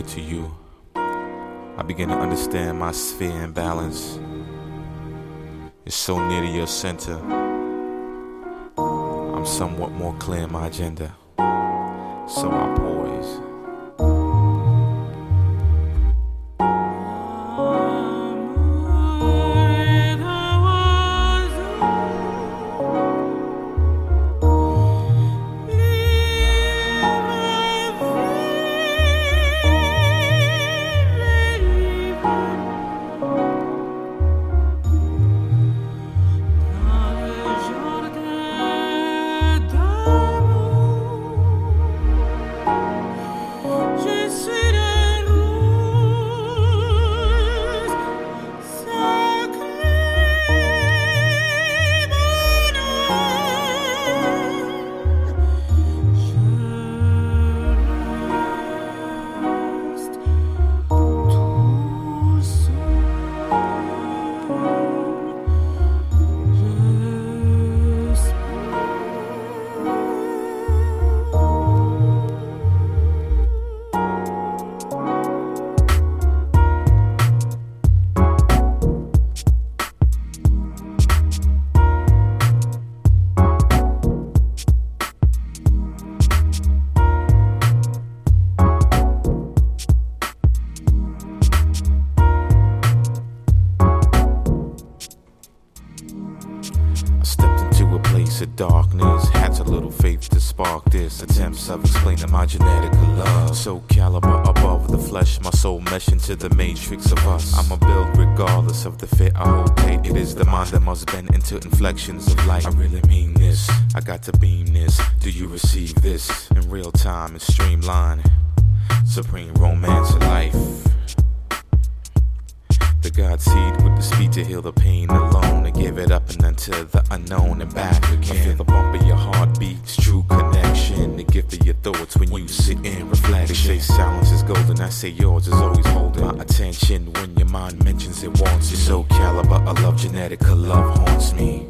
get to you, I begin to understand my sphere and balance. It's so near to your center. I'm somewhat more clear in my agenda. So I poise. Of explaining my genetic love. So caliber above the flesh, my soul mesh into the matrix of us. I'm a build regardless of the fit I hold tight. It is the mind that must bend into inflections of light. I really mean this. I got to beam this. Do you receive this? In real time and streamline. Supreme romance of life. The God seed with the speed to heal the pain alone and give it up and then to the unknown and back again. I feel the bump of your heartbeats, true connection. The gift of your thoughts when you sit in reflect. They say silence is golden, I say yours is always holding my attention when your mind mentions it wants you. So caliber, I love genetic, love haunts me.